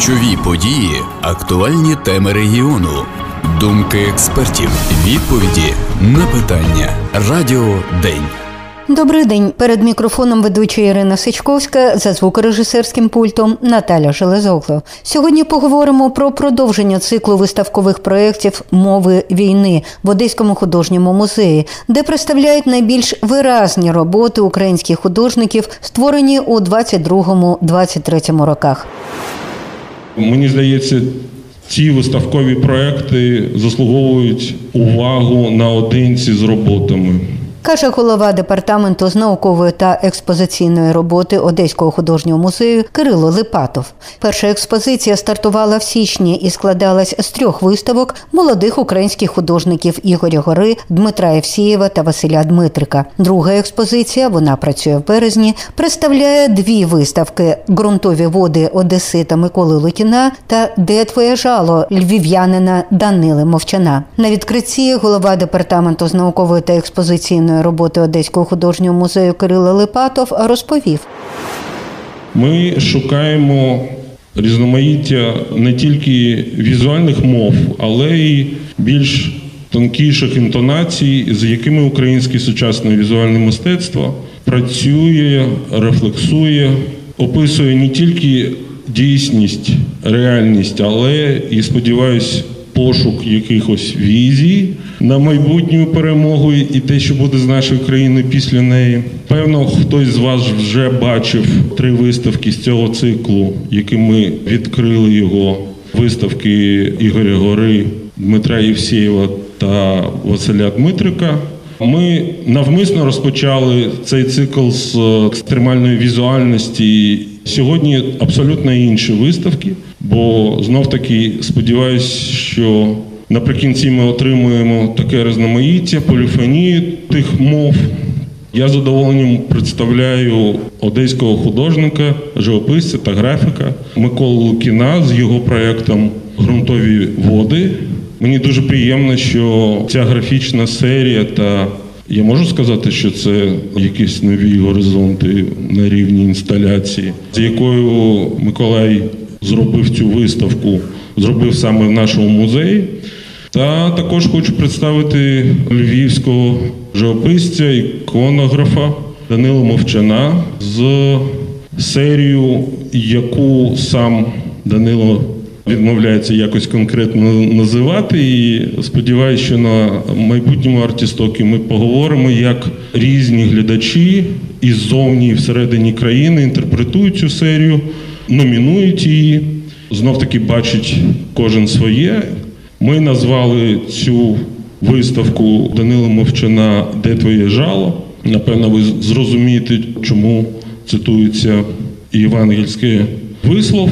Ключові події, актуальні теми регіону, думки експертів, відповіді на питання. Радіо День. Добрий день. Перед мікрофоном ведуча Ірина Сичковська за звукорежисерським пультом Наталя Железогло. Сьогодні поговоримо про продовження циклу виставкових проєктів мови війни в Одеському художньому музеї, де представляють найбільш виразні роботи українських художників, створені у 22-23 роках. Мені здається, ці виставкові проекти заслуговують увагу наодинці з роботами. Каже голова департаменту з наукової та експозиційної роботи Одеського художнього музею Кирило Липатов. Перша експозиція стартувала в січні і складалась з трьох виставок молодих українських художників Ігоря Гори, Дмитра Євсієва та Василя Дмитрика. Друга експозиція, вона працює в березні, представляє дві виставки: ґрунтові води Одесита Миколи Лукіна та Де твоє жало львів'янина Данили Мовчана. На відкритті голова департаменту з наукової та експозиційної роботи Одеського художнього музею Кирило Липатов розповів. Ми шукаємо різноманіття не тільки візуальних мов, але й більш тонкіших інтонацій, з якими українське сучасне візуальне мистецтво працює, рефлексує, описує не тільки дійсність, реальність, але і сподіваюсь, пошук якихось візій на майбутню перемогу і те, що буде з нашою країною після неї. Певно, хтось з вас вже бачив три виставки з цього циклу, які ми відкрили його. Виставки Ігоря Гори, Дмитра Євсєєва та Василя Дмитрика. Ми навмисно розпочали цей цикл з екстремальної візуальності. Сьогодні абсолютно інші виставки, бо знов таки сподіваюся, що наприкінці ми отримуємо таке різноманіття, поліфонію тих мов. Я задоволенням представляю одеського художника, живописця та графіка Миколу Лукіна з його проєктом Грунтові води. Мені дуже приємно, що ця графічна серія, та я можу сказати, що це якісь нові горизонти на рівні інсталяції, з якою Миколай зробив цю виставку, зробив саме в нашому музеї. Та також хочу представити львівського живописця, іконографа Данила Мовчана з серією, яку сам Данило відмовляється якось конкретно називати. І сподіваюся, що на майбутньому артістокі ми поговоримо, як різні глядачі і ззовні, і всередині країни інтерпретують цю серію, номінують її. Знов таки бачить кожен своє. Ми назвали цю виставку Данила Мовчана Де твоє жало. Напевно, ви зрозумієте, чому цитується євангельський вислов.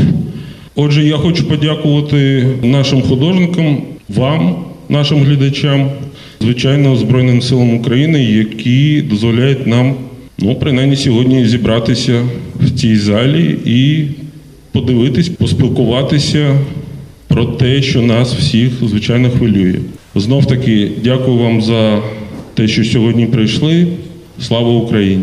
Отже, я хочу подякувати нашим художникам, вам, нашим глядачам, звичайно, Збройним силам України, які дозволяють нам, ну, принаймні сьогодні зібратися в цій залі і подивитись, поспілкуватися про те, що нас всіх звичайно хвилює. Знов таки дякую вам за те, що сьогодні прийшли. Слава Україні!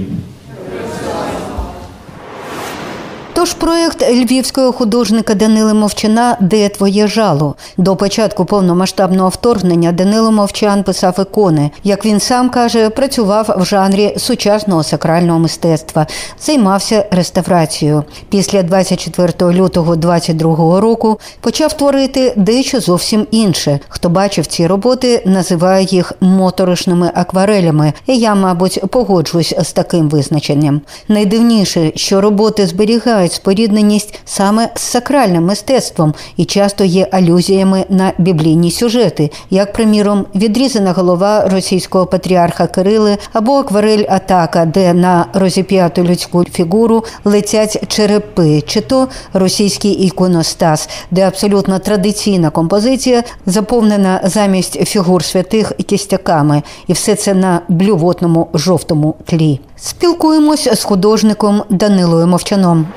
Тож проєкт львівського художника Данили Мовчана Де твоє жало до початку повномасштабного вторгнення Данило Мовчан писав ікони. Як він сам каже, працював в жанрі сучасного сакрального мистецтва, займався реставрацією. Після 24 лютого 22 року почав творити дещо зовсім інше. Хто бачив ці роботи, називає їх моторошними акварелями. І я, мабуть, погоджуюсь з таким визначенням. Найдивніше, що роботи зберігають спорідненість саме з сакральним мистецтвом і часто є алюзіями на біблійні сюжети, як, приміром, відрізана голова російського патріарха Кирили або акварель Атака, де на розіп'яту людську фігуру летять черепи, чи то російський іконостас, де абсолютно традиційна композиція заповнена замість фігур святих кістяками, і все це на блювотному жовтому тлі. Спілкуємось з художником Данилою Мовчаном.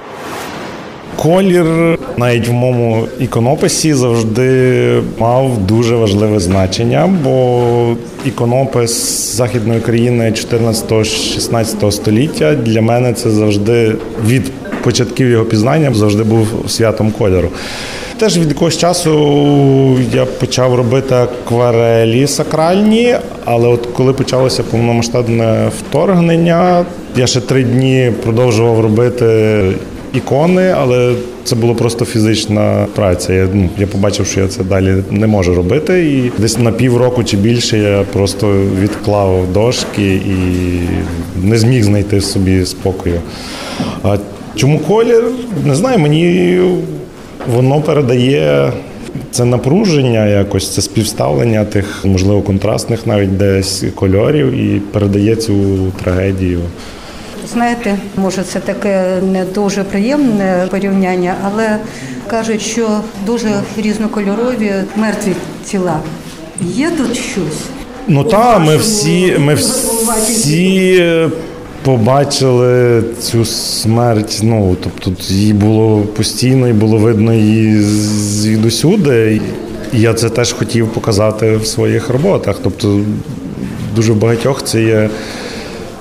Колір навіть в моєму іконописі завжди мав дуже важливе значення, бо іконопис західної країни 14-16 століття для мене це завжди від початків його пізнання завжди був святом кольору. Теж від якогось часу я почав робити акварелі сакральні, але от коли почалося повномасштабне вторгнення, я ще три дні продовжував робити ікони, але це було просто фізична праця. Я ну, я побачив, що я це далі не можу робити. І десь на півроку чи більше я просто відклав дошки і не зміг знайти собі спокою. А чому колір? Не знаю, мені воно передає. Це напруження, якось це співставлення тих, можливо, контрастних навіть десь кольорів і передає цю трагедію. Знаєте, може, це таке не дуже приємне порівняння, але кажуть, що дуже різнокольорові мертві тіла. Є тут щось? Ну так, ми всі, ми всі побачили цю смерть. Ну тобто її було постійно і було видно її звідусюди. І я це теж хотів показати в своїх роботах. Тобто, дуже багатьох це є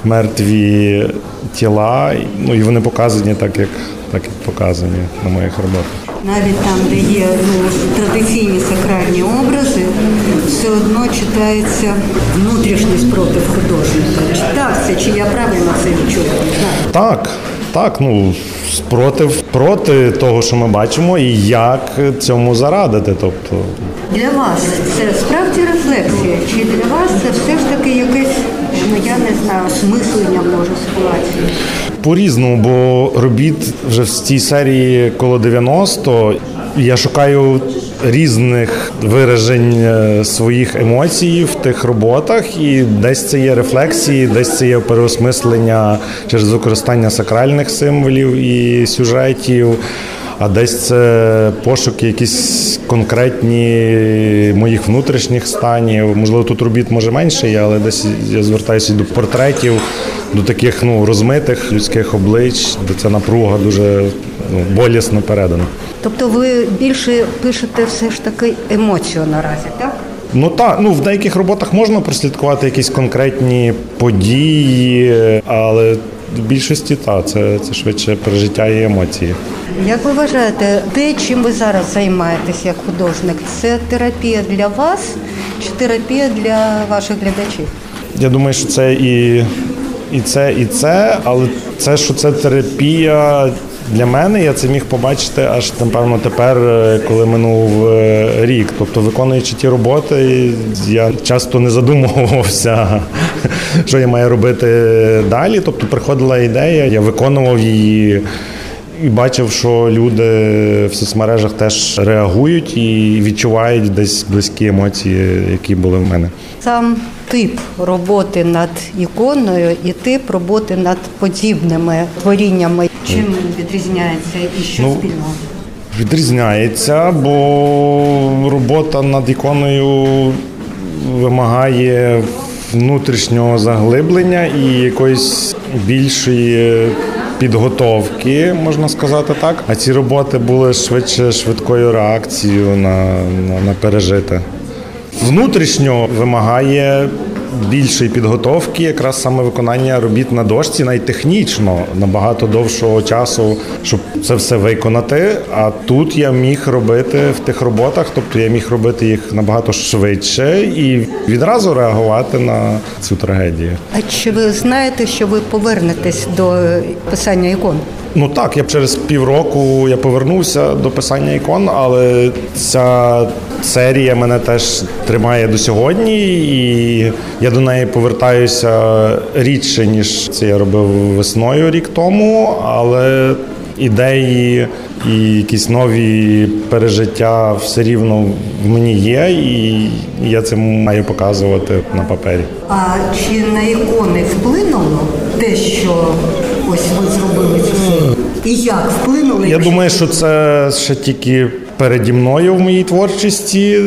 мертві тіла, ну і вони показані так, як так як показані на моїх роботах. Навіть там, де є ну, традиційні сакральні образи, все одно читається внутрішній спротив художника. Читався, чи я правильно це відчула? Так, так, ну спротив проти того, що ми бачимо, і як цьому зарадити. Тобто для вас це справді рефлексія, чи для вас це все ж таки якесь, ну я не знаю, осмислення може ситуації? По-різному, бо робіт вже в цій серії коло 90 я шукаю різних виражень е, своїх емоцій в тих роботах, і десь це є рефлексії, десь це є переосмислення через використання сакральних символів і сюжетів. А десь це пошуки, якісь конкретні моїх внутрішніх станів. Можливо, тут робіт може менше, але десь я звертаюся до портретів, до таких ну розмитих людських облич, де ця напруга дуже ну, болісно передана. Тобто ви більше пишете все ж таки емоцію наразі, так? Ну так, ну в деяких роботах можна прослідкувати якісь конкретні події, але в більшості так, це, це швидше пережиття і емоції. Як ви вважаєте, те, чим ви зараз займаєтесь як художник, це терапія для вас чи терапія для ваших глядачів? Я думаю, що це і і це, і це, але це, що це терапія для мене, я це міг побачити аж напевно тепер, коли минув е, рік. Тобто, виконуючи ті роботи, я часто не задумувався, що я маю робити далі. Тобто, приходила ідея, я виконував її. І бачив, що люди в соцмережах теж реагують і відчувають десь близькі емоції, які були в мене. Сам тип роботи над іконою і тип роботи над подібними творіннями. Чим відрізняється і що ну, спільного? Відрізняється, бо робота над іконою вимагає внутрішнього заглиблення і якоїсь більшої підготовки, можна сказати так. А ці роботи були швидше швидкою реакцією на, на, на пережите. Внутрішньо вимагає більшої підготовки, якраз саме виконання робіт на дошці, навіть технічно набагато довшого часу, щоб це все виконати. А тут я міг робити в тих роботах, тобто я міг робити їх набагато швидше і відразу реагувати на цю трагедію. А чи ви знаєте, що ви повернетесь до писання ікон? Ну так, я б через півроку я повернувся до писання ікон, але ця серія мене теж тримає до сьогодні, і я до неї повертаюся рідше, ніж це я робив весною рік тому, але ідеї і якісь нові пережиття все рівно в мені є, і я це маю показувати на папері. А чи на ікони вплинуло те, що ось ви зробили цю і як вплинули? Я думаю, що це ще тільки переді мною в моїй творчості,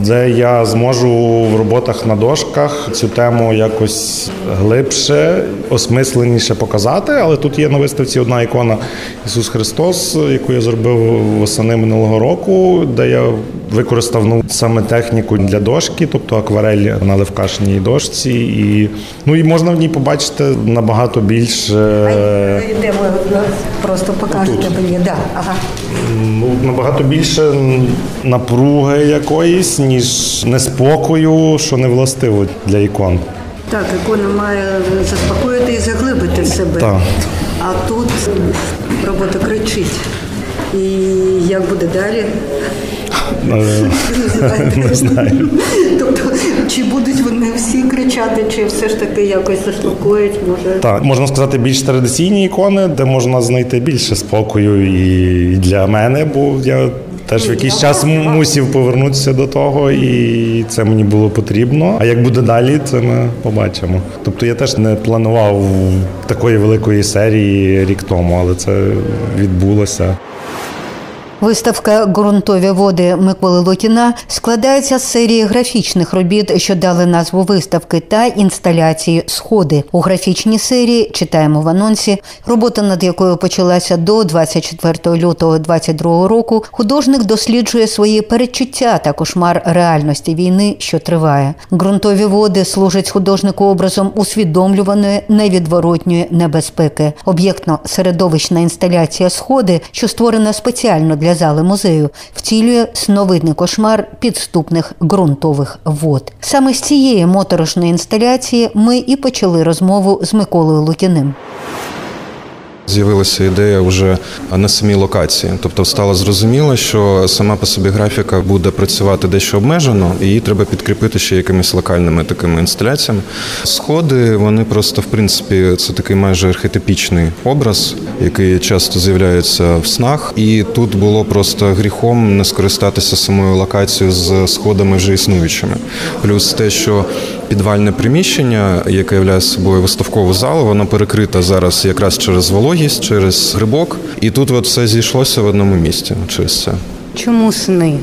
де я зможу в роботах на дошках цю тему якось глибше, осмисленіше показати. Але тут є на виставці одна ікона Ісус Христос, яку я зробив восени минулого року, де я використав ну, саме техніку для дошки, тобто акварель на левкашній дошці. І, ну, і можна в ній побачити набагато більше. Йдемо просто покажете мені. Да. Ага. Ну, набагато більше напруги якоїсь, ніж неспокою, що не властиво для ікон. Так, ікона має заспокоїти і заглибити себе. Так. А тут робота кричить. І як буде далі? Не знаю. Тобто, чи будуть вони всі кричати, чи все ж таки якось заспокоїть, може. Так, можна сказати, більш традиційні ікони, де можна знайти більше спокою і для мене, бо я теж в якийсь час мусів повернутися до того, і це мені було потрібно. А як буде далі, це ми побачимо. Тобто я теж не планував такої великої серії рік тому, але це відбулося. Виставка Ґрунтові води Миколи Лукіна складається з серії графічних робіт, що дали назву виставки та інсталяції Сходи у графічній серії. Читаємо в анонсі. Робота над якою почалася до 24 лютого 2022 року. Художник досліджує свої передчуття та кошмар реальності війни, що триває. Ґрунтові води служать художнику образом усвідомлюваної невідворотньої небезпеки. Об'єктно-середовищна інсталяція Сходи, що створена спеціально для для зали музею втілює сновидний кошмар підступних ґрунтових вод. Саме з цієї моторошної інсталяції ми і почали розмову з Миколою Лукіним. З'явилася ідея вже на самій локації, тобто стало зрозуміло, що сама по собі графіка буде працювати дещо обмежено, і її треба підкріпити ще якимись локальними такими інсталяціями. Сходи вони просто в принципі це такий майже архетипічний образ, який часто з'являється в снах. І тут було просто гріхом не скористатися самою локацією з сходами вже існуючими. Плюс те, що підвальне приміщення, яке являє собою виставкову залу, воно перекрита зараз якраз через вологість, через грибок, і тут от все зійшлося в одному місці через це. Чому сни?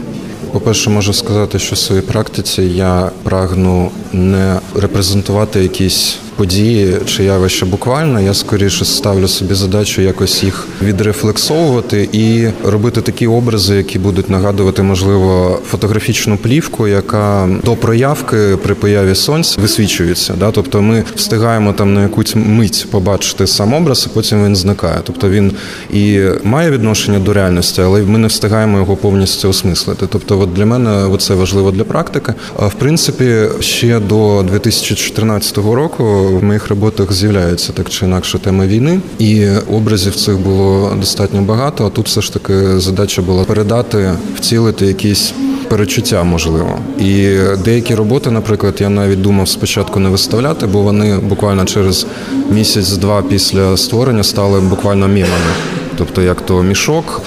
По-перше, можу сказати, що в своїй практиці я прагну не репрезентувати якісь події чи явища буквально. Я скоріше ставлю собі задачу якось їх відрефлексовувати і робити такі образи, які будуть нагадувати, можливо, фотографічну плівку, яка до проявки при появі сонця висвічується. Да? Тобто ми встигаємо там на якусь мить побачити сам образ, а потім він зникає. Тобто він і має відношення до реальності, але ми не встигаємо його повністю осмислити. Тобто, от для мене це важливо для практики. А в принципі, ще до 2014 року в моїх роботах з'являється так чи інакше тема війни, і образів цих було достатньо багато. А тут все ж таки задача була передати, вцілити якісь. Перечуття можливо, і деякі роботи, наприклад, я навіть думав спочатку не виставляти, бо вони буквально через місяць-два після створення стали буквально мімами. Тобто, як то мішок,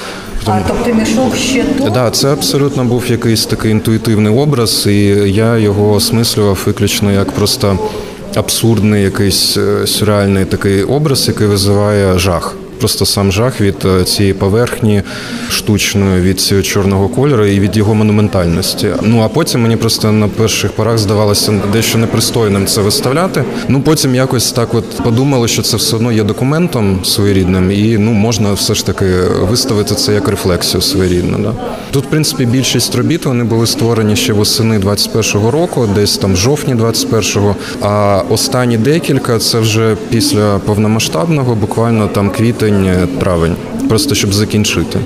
а тобто мішок ще тут? Да, це абсолютно був якийсь такий інтуїтивний образ, і я його осмислював виключно як просто абсурдний, якийсь е, сюрреальний такий образ, який визиває жах. Просто сам жах від е, цієї поверхні штучної, від цього чорного кольору і від його монументальності. Ну а потім мені просто на перших порах здавалося дещо непристойним це виставляти. Ну потім якось так, от подумали, що це все одно є документом своєрідним, і ну можна все ж таки виставити це як рефлексію своєрідну. Да? Тут, в принципі, більшість робіт вони були створені ще восени 21-го року, десь там жовтні 21-го, А останні декілька це вже після повномасштабного, буквально там квітень квітень-травень, просто щоб закінчити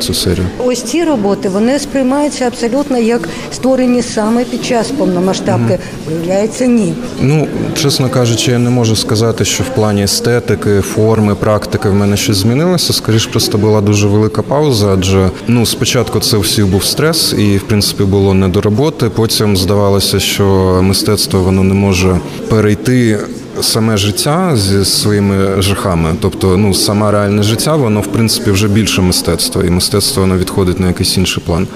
цю серію. Ось ці роботи вони сприймаються абсолютно як створені саме під час повномасштабки. Mm. Виявляється, ні. Ну чесно кажучи, я не можу сказати, що в плані естетики, форми, практики в мене щось змінилося. Скоріше, просто була дуже велика пауза, адже ну спочатку це всіх був стрес, і в принципі було не до роботи. Потім здавалося, що мистецтво воно не може перейти саме життя зі своїми жахами, тобто ну саме реальне життя, воно в принципі вже більше мистецтва, і мистецтво воно відходить на якийсь інший план.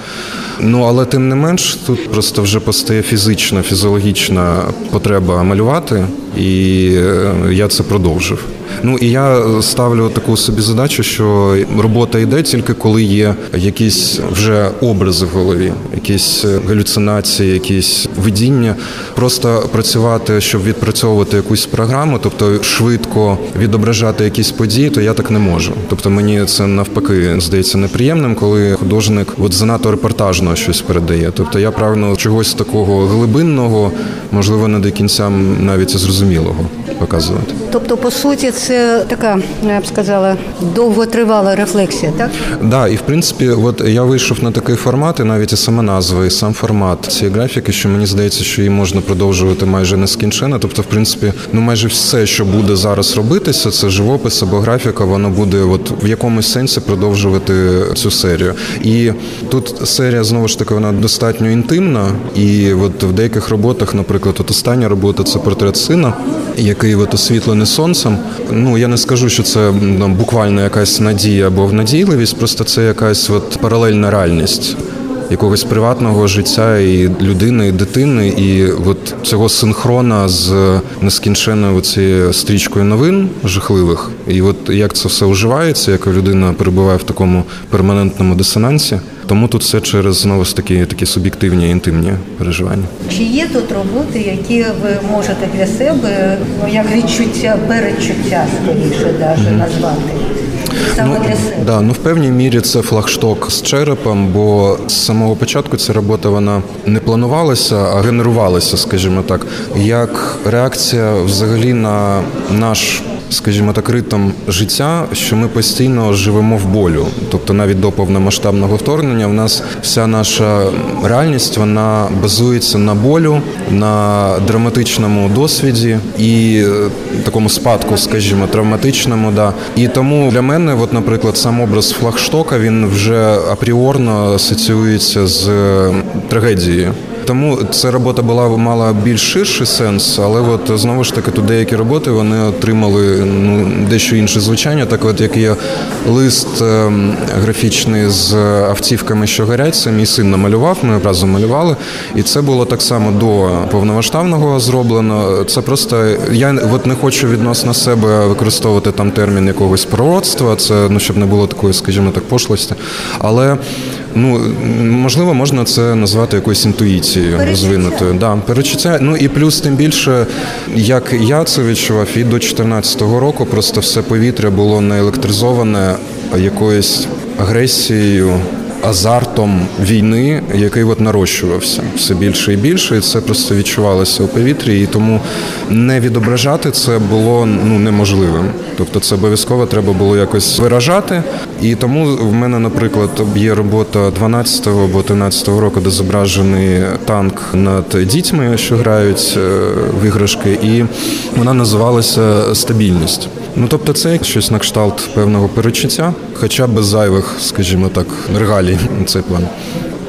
Ну але тим не менш, тут просто вже постає фізична, фізіологічна потреба малювати, і е, я це продовжив. Ну і я ставлю таку собі задачу, що робота йде тільки коли є якісь вже образи в голові, якісь галюцинації, якісь видіння. Просто працювати, щоб відпрацьовувати якусь програму, тобто швидко відображати якісь події, то я так не можу. Тобто мені це навпаки здається неприємним, коли художник от занадто репортажно щось передає. Тобто я прагну чогось такого глибинного, можливо, не до кінця навіть зрозумілого показувати. Тобто, по суті, це така, я б сказала, довготривала рефлексія, так? Так, да, і в принципі, от я вийшов на такий формат, і навіть і сама назва, і сам формат цієї графіки, що мені здається, що її можна продовжувати майже нескінченно. Тобто, в принципі, ну майже все, що буде зараз робитися, це живопис або графіка, воно буде от в якомусь сенсі продовжувати цю серію. І тут серія знову ж таки вона достатньо інтимна, і от в деяких роботах, наприклад, от остання робота це портрет сина, який от освітлений сонцем. Ну я не скажу, що це буквально якась надія або надійливість, просто це якась от паралельна реальність. Якогось приватного життя і людини, і дитини, і от цього синхрона з нескінченною цією стрічкою новин жахливих, і от як це все уживається, як людина перебуває в такому перманентному дисонансі. Тому тут все через знову ж таки такі суб'єктивні інтимні переживання. Чи є тут роботи, які ви можете для себе ну як відчуття, передчуття скоріше даже назвати? Саме ну. Да, ну в певній мірі це флагшток з черепом, бо з самого початку ця робота вона не планувалася, а генерувалася, скажімо так, як реакція взагалі на наш скажімо так, ритм життя, що ми постійно живемо в болю. Тобто, навіть до повномасштабного вторгнення, в нас вся наша реальність вона базується на болю, на драматичному досвіді і е, такому спадку, скажімо, травматичному. Да. І тому для мене, от, наприклад, сам образ флагштока він вже апріорно асоціюється з е, трагедією. Тому ця робота була мала більш ширший сенс, але от знову ж таки тут деякі роботи вони отримали ну дещо інше звучання. Так, от як є лист ем, графічний з автівками, що горять, це мій син намалював. Ми разом малювали, і це було так само до повноваштавного зроблено. Це просто я от не хочу відносно себе використовувати там термін якогось пророцтва. Це ну щоб не було такої, скажімо так, пошлості, але. Ну можливо, можна це назвати якоюсь інтуїцією розвинутою. Да, перечуття. Ну і плюс тим більше, як я це відчував, і до 2014 року просто все повітря було наелектризоване якоюсь агресією. Азартом війни, який от нарощувався все більше і більше, і це просто відчувалося у повітрі, і тому не відображати це було ну неможливим. Тобто, це обов'язково треба було якось виражати. І тому в мене, наприклад, є робота 12-го або 13-го року, де зображений танк над дітьми, що грають в іграшки, і вона називалася Стабільність. Ну тобто, це щось на кшталт певного перечуття, хоча без зайвих, скажімо так, регалій на цей план.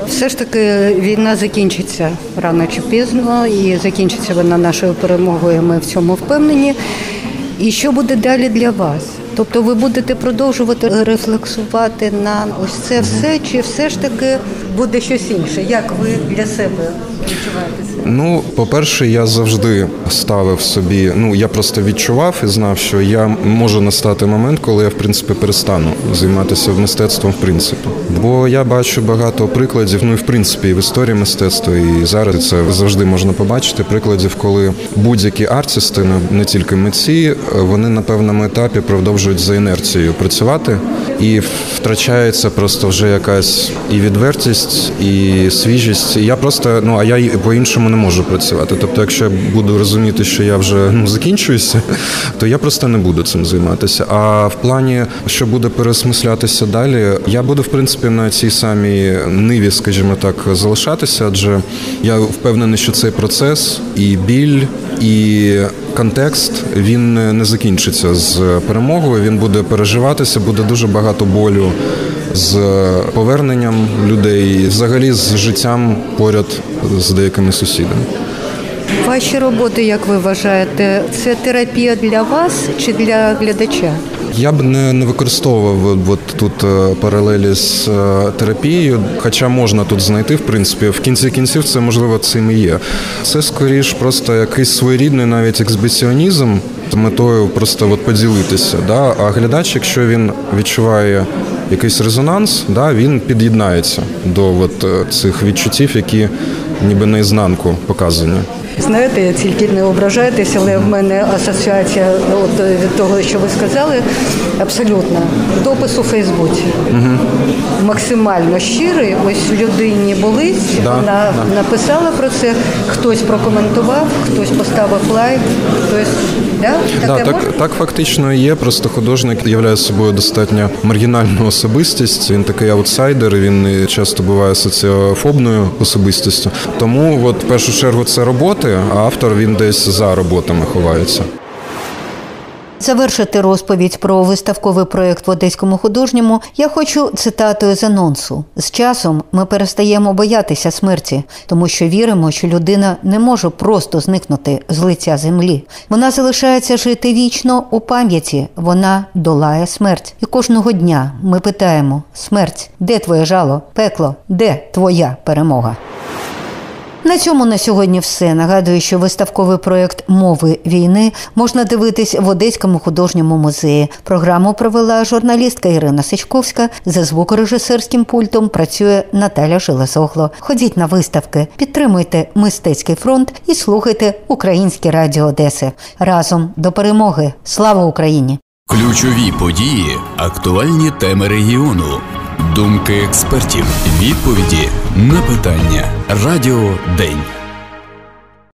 Все ж таки війна закінчиться рано чи пізно, і закінчиться вона нашою перемогою. Ми в цьому впевнені. І що буде далі для вас? Тобто ви будете продовжувати рефлексувати на ось це все, чи все ж таки буде щось інше? Як ви для себе відчуваєте це? Ну, по-перше, я завжди ставив собі. Ну я просто відчував і знав, що я можу настати момент, коли я в принципі перестану займатися мистецтвом, в принципі. Бо я бачу багато прикладів. Ну і в принципі, і в історії мистецтва, і зараз це завжди можна побачити. Прикладів, коли будь-які артисти, не тільки митці, вони на певному етапі продовжують за інерцією працювати, і втрачається просто вже якась і відвертість, і свіжість. І я просто ну а я по іншому не можу працювати. Тобто, якщо я буду розуміти, що я вже ну закінчуюся, то я просто не буду цим займатися. А в плані, що буде пересмислятися далі, я буду в принципі на цій самій ниві, скажімо так, залишатися, адже я впевнений, що цей процес і біль, і контекст він не закінчиться з перемогою. Він буде переживатися, буде дуже багато болю. З поверненням людей, взагалі з життям поряд з деякими сусідами. Ваші роботи, як ви вважаєте, це терапія для вас чи для глядача? Я б не не використовував от тут е, паралелі з е, терапією, хоча можна тут знайти, в принципі, в кінці кінців це можливо цим і є. Це скоріш просто якийсь своєрідний навіть ексбіціонізм з метою просто от поділитися. Да? А глядач, якщо він відчуває якийсь резонанс, да, він під'єднається до от е, цих відчуттів, які ніби наізнанку показані. Знаєте, я тільки не ображайтеся, але в мене асоціація от, від того, що ви сказали, абсолютно. Допис у Фейсбуці. Угу. Максимально щирий. Ось людині болить, Да, вона да. написала про це, хтось прокоментував, хтось поставив лайк, хтось. Да? Да, так, так фактично є. Просто художник являє собою достатньо маргінальну особистість. Він такий аутсайдер, він часто буває соціофобною особистістю. Тому, от в першу чергу, це роботи, а автор він десь за роботами ховається. Завершити розповідь про виставковий проєкт в Одеському художньому я хочу цитатою з анонсу. З часом ми перестаємо боятися смерті, тому що віримо, що людина не може просто зникнути з лиця землі. Вона залишається жити вічно у пам'яті, вона долає смерть. І кожного дня ми питаємо: смерть, де твоє жало? Пекло, де твоя перемога? На цьому на сьогодні все. Нагадую, що виставковий проєкт Мови війни можна дивитись в Одеському художньому музеї. Програму провела журналістка Ірина Сичковська. За звукорежисерським пультом працює Наталя Жилесогло. Ходіть на виставки, підтримуйте мистецький фронт і слухайте Українське Радіо Одеси. Разом до перемоги. Слава Україні! Ключові події, актуальні теми регіону, думки експертів, відповіді на питання. Радіо День.